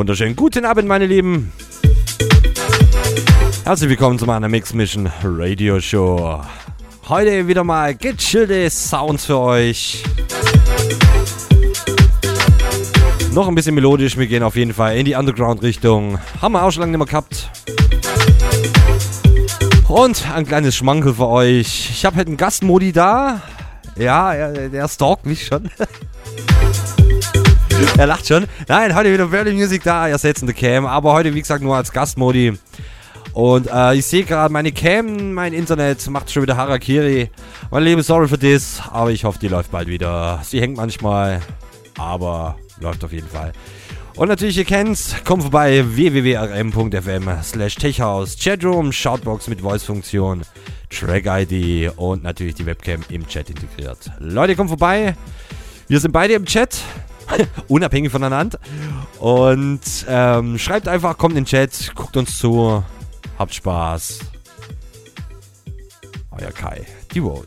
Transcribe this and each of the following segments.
wunderschönen guten Abend, meine Lieben. Herzlich willkommen zu meiner Mix Mission Radio Show. Heute wieder mal gechillte Sounds für euch. Noch ein bisschen melodisch, wir gehen auf jeden Fall in die Underground-Richtung. Haben wir auch schon lange nicht mehr gehabt. Und ein kleines Schmankel für euch. Ich habe heute einen Gastmodi da. Ja, er, der stalkt mich schon. er lacht schon. Nein, heute wieder Berlin Music da. Der Cam. Aber heute, wie gesagt, nur als Gastmodi. Und äh, ich sehe gerade, meine Cam, mein Internet macht schon wieder Harakiri. Mein Liebe, sorry für das. Aber ich hoffe, die läuft bald wieder. Sie hängt manchmal. Aber läuft auf jeden Fall. Und natürlich, ihr kennt's, kommt vorbei www.rm.fm slash techhouse, Chatroom, Shoutbox mit Voice-Funktion, Track-ID und natürlich die Webcam im Chat integriert. Leute, kommt vorbei. Wir sind beide im Chat, unabhängig voneinander. Und ähm, schreibt einfach, kommt in den Chat, guckt uns zu, habt Spaß. Euer Kai, die Vote.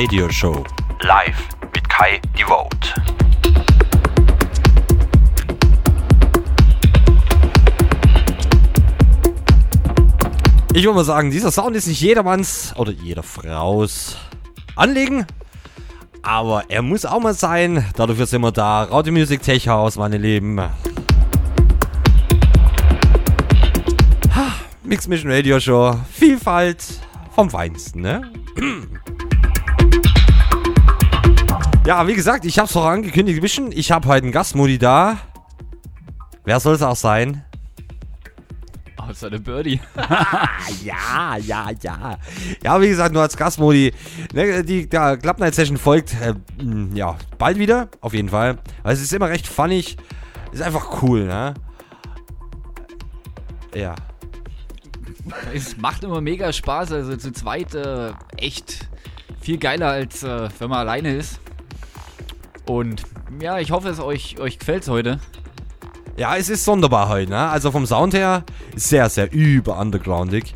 Radio Show. Live mit Kai Devote. Ich würde mal sagen, dieser Sound ist nicht jedermanns oder jeder Fraus Anliegen. Aber er muss auch mal sein. Dafür sind wir da. Raute Music Tech House, meine Lieben. Ha, Mix Mission Radio Show. Vielfalt vom Feinsten, ne? Ja, wie gesagt, ich habe es vorangekündigt. Mission. Ich habe heute einen Gastmodi da. Wer soll es auch sein? Außer der Birdie. Ja, ja, ja. Ja, wie gesagt, nur als Gastmodi. Ne, die der Club Night Session folgt, äh, ja, bald wieder, auf jeden Fall. Aber es ist immer recht funnig. Ist einfach cool, ne? Ja. Es macht immer mega Spaß. Also zu zweit äh, echt viel geiler, als äh, wenn man alleine ist. Und ja, ich hoffe, es euch, euch gefällt heute. Ja, es ist sonderbar heute, ne? Also vom Sound her sehr, sehr über undergroundig.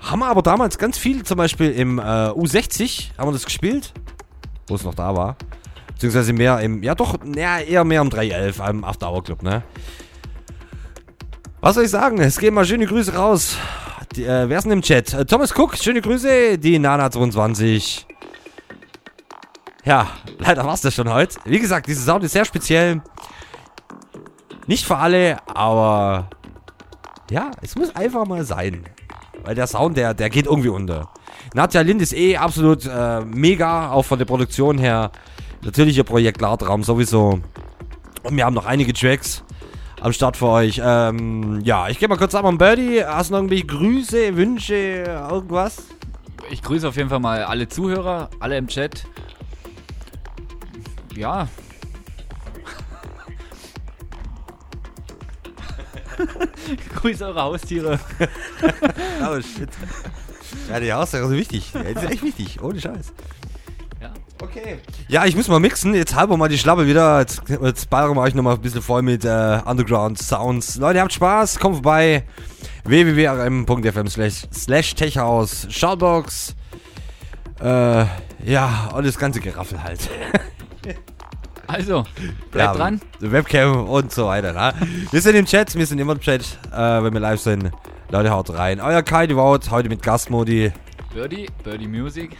Haben wir aber damals ganz viel, zum Beispiel im äh, U60 haben wir das gespielt, wo es noch da war. Beziehungsweise mehr im, ja doch, ja, eher mehr um 311 am After Hour Club, ne? Was soll ich sagen? Es gehen mal schöne Grüße raus. Die, äh, wer ist denn im Chat? Äh, Thomas Cook, schöne Grüße. Die Nana22. Ja, leider war's das schon heute. Wie gesagt, dieser Sound ist sehr speziell. Nicht für alle, aber ja, es muss einfach mal sein. Weil der Sound, der, der geht irgendwie unter. Nadja Lind ist eh absolut äh, mega, auch von der Produktion her. Natürlich ihr Projekt Ladraum sowieso. Und wir haben noch einige Tracks am Start für euch. Ähm, ja, ich gehe mal kurz ab an Birdie. Hast du noch irgendwelche Grüße, Wünsche, irgendwas? Ich grüße auf jeden Fall mal alle Zuhörer, alle im Chat. Ja. grüße eure Haustiere. Oh shit. Ja, die Aussage ist wichtig. Ja, die ist echt wichtig, ohne Scheiß. Ja. Okay. Ja, ich muss mal mixen. Jetzt halber mal die Schlappe wieder. Jetzt, jetzt ballern wir euch nochmal ein bisschen voll mit äh, Underground Sounds. Leute, habt Spaß. Kommt vorbei. www.rm.fm slash techhaus. Shoutbox. Äh, ja, und das ganze Geraffel halt. Also, bleibt Ja, dran. Webcam und so weiter. Na? Wir sind im Chat. Wir sind immer im Chat, äh, wenn wir live sind. Leute, haut rein. Euer Kai Devout, heute mit Gastmodi. Birdie, Birdie Music.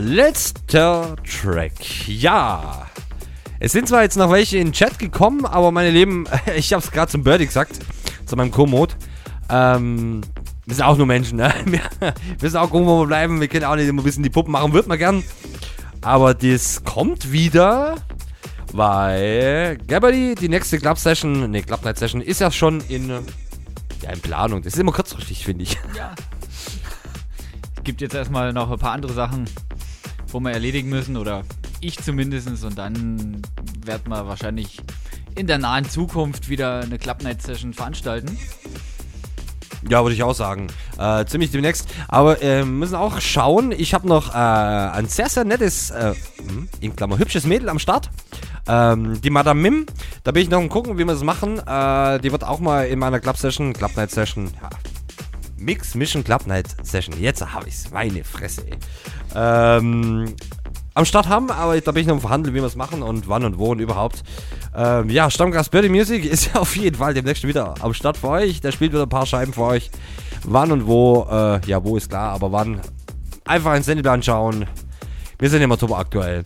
Letzter Track. Ja. Es sind zwar jetzt noch welche in den Chat gekommen, aber meine Lieben, ich habe es gerade zum Birdie gesagt, zu meinem Co-Mode. Ähm, wir sind auch nur Menschen, ne? Wir wissen auch gucken, wo wir bleiben. Wir können auch nicht immer ein bisschen die Puppen machen, wird man gern. Aber das kommt wieder, weil Gabberty, die nächste Club Session, ne, Club Night Session, ist ja schon in, ja, in Planung. Das ist immer kurzfristig, finde ich. Es gibt jetzt erstmal noch ein paar andere Sachen, wo wir erledigen müssen, oder ich zumindest, und dann werden wir wahrscheinlich in der nahen Zukunft wieder eine Club Night Session veranstalten. Ja, würde ich auch sagen. Äh, ziemlich demnächst. Aber äh, müssen auch schauen. Ich habe noch äh, ein sehr, sehr nettes, äh, hm, in Klammer, hübsches Mädel am Start. Ähm, die Madame Mim. Da bin ich noch am gucken, wie wir das machen. Äh, die wird auch mal in meiner Club Session, Club Night Session, ja. Mix Mission Club Night Session. Jetzt habe ich's. Meine Fresse, ey. Ähm, am Start haben, aber da bin ich noch am Verhandeln, wie wir es machen und wann und wo und überhaupt. Ähm, ja, Stammgast Birdie Music ist ja auf jeden Fall demnächst wieder am Start für euch. Der spielt wieder ein paar Scheiben für euch. Wann und wo, äh, ja, wo ist klar, aber wann. Einfach ins Sendeplan schauen. Wir sind immer top aktuell.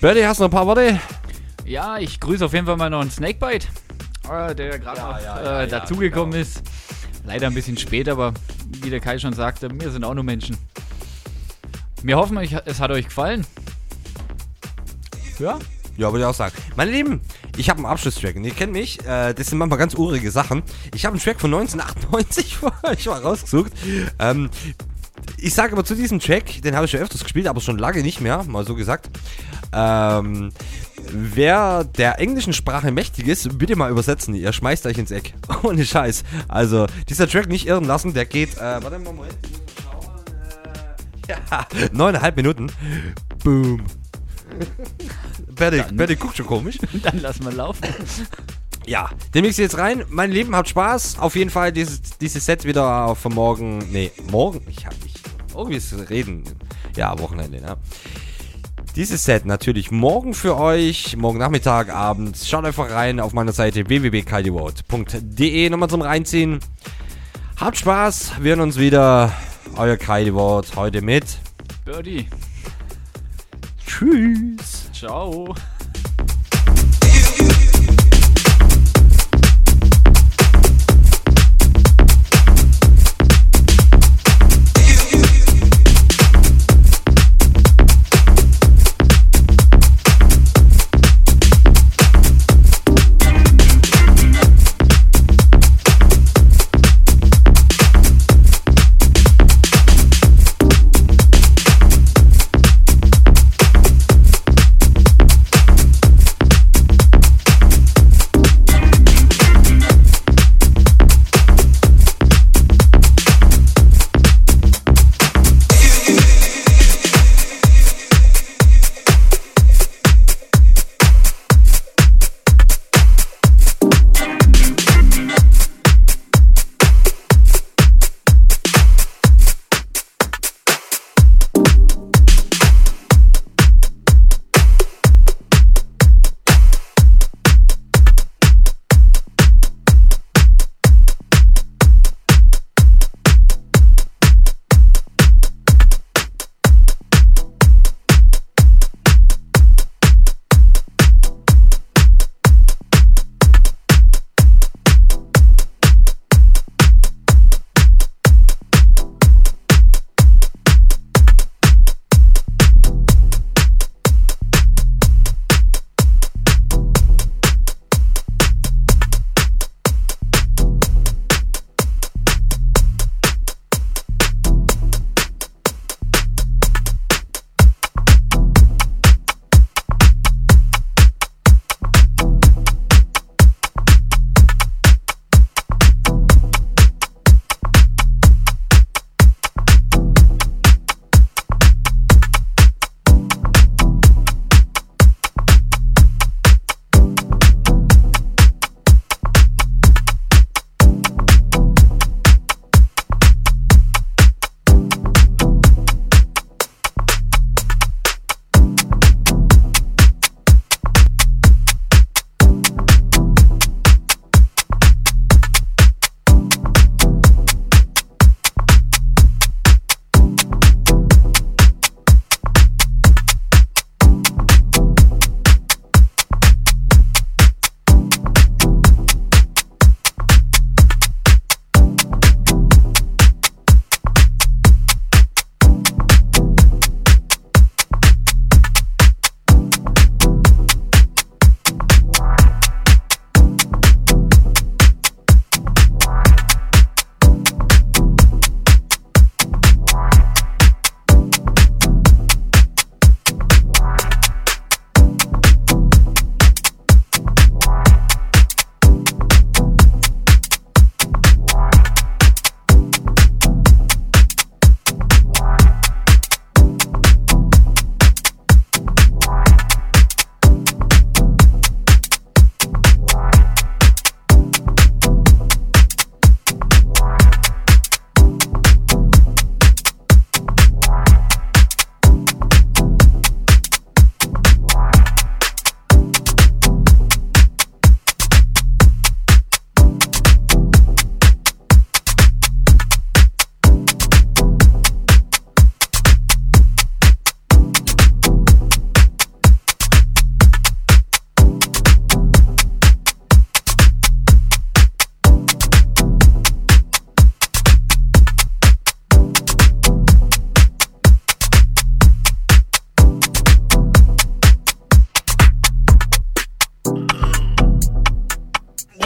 Birdie, hast du noch ein paar Worte? Ja, ich grüße auf jeden Fall mal noch einen Snakebite, äh, der gerade noch ja, ja, äh, dazugekommen ist. Leider ein bisschen spät, aber wie der Kai schon sagte, wir sind auch nur Menschen. Wir hoffen, es hat euch gefallen. Ja, Ja, würde ich auch sagen. Meine Lieben, ich habe einen Abschlusstrack und ihr kennt mich. Äh, das sind manchmal ganz urige Sachen. Ich habe einen Track von 1998 für euch mal rausgesucht. Ähm, ich sage aber zu diesem Track, den habe ich schon öfters gespielt, aber schon lange nicht mehr, mal so gesagt. Ähm, wer der englischen Sprache mächtig ist, bitte mal übersetzen. Ihr schmeißt euch ins Eck. Ohne Scheiß. Also, dieser Track nicht irren lassen, der geht, äh, warte mal, Moment. mal äh, Ja, neuneinhalb Minuten. Boom. Betty guckt schon komisch. dann lassen wir laufen. Ja, den mix jetzt rein. Mein Lieben, habt Spaß. Auf jeden Fall dieses, dieses Set wieder für morgen. Nee, morgen? Ich hab nicht. Irgendwie ist reden. Ja, Wochenende, ne? Dieses Set natürlich morgen für euch. Morgen Nachmittag, abends. Schaut einfach rein auf meiner Seite www.kaidevote.de nochmal zum Reinziehen. Habt Spaß. Wir hören uns wieder. Euer Kaidevote heute mit. Birdie, Tschüss. ciao.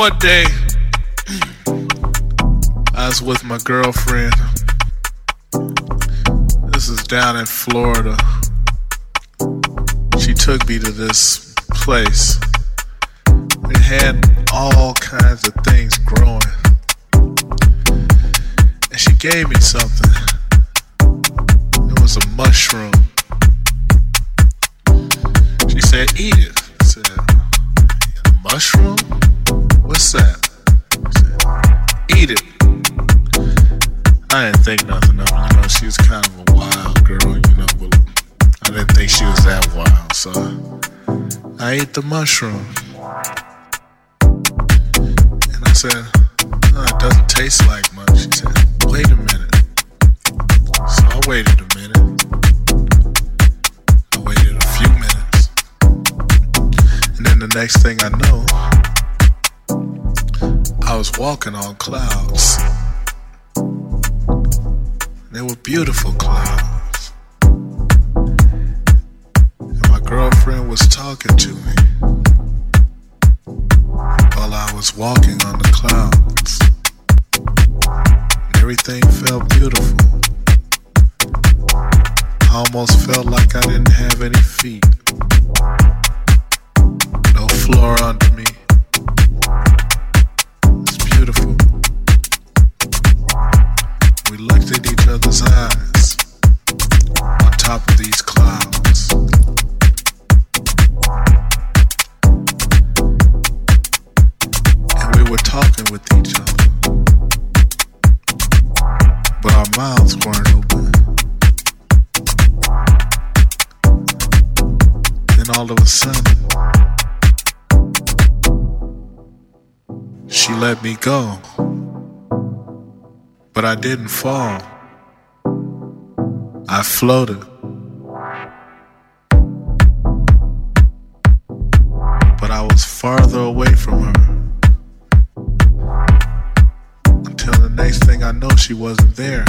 One day, I was with my girlfriend. This is down in Florida. She took me to this place. It had all kinds of things growing. And she gave me something. I didn't think nothing of it. You know, she was kind of a wild girl, you know, but I didn't think she was that wild. So I ate the mushroom. And I said, "Oh, it doesn't taste like much. She said, wait a minute. So I waited a minute. I waited a few minutes. And then the next thing I know, I was walking on clouds. They were beautiful clouds. And my girlfriend was talking to me while I was walking didn't fall. I floated. But I was farther away from her. Until the next thing I know, she wasn't there.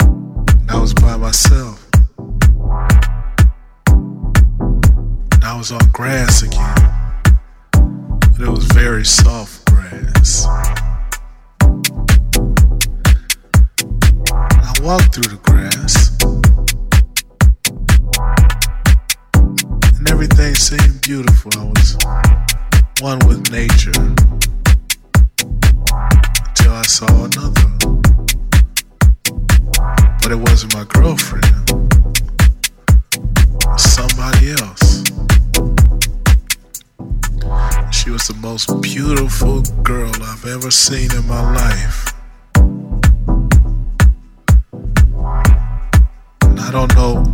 And I was by myself. And I was on grass again. But it was very soft grass. I walked through the grass. And everything seemed beautiful. I was one with nature. Until I saw another. But it wasn't my girlfriend. Was somebody else. She was the most beautiful girl I've ever seen in my life. Don't know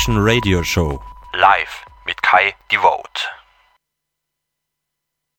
mushroom. Die Mix Mission Radio Show.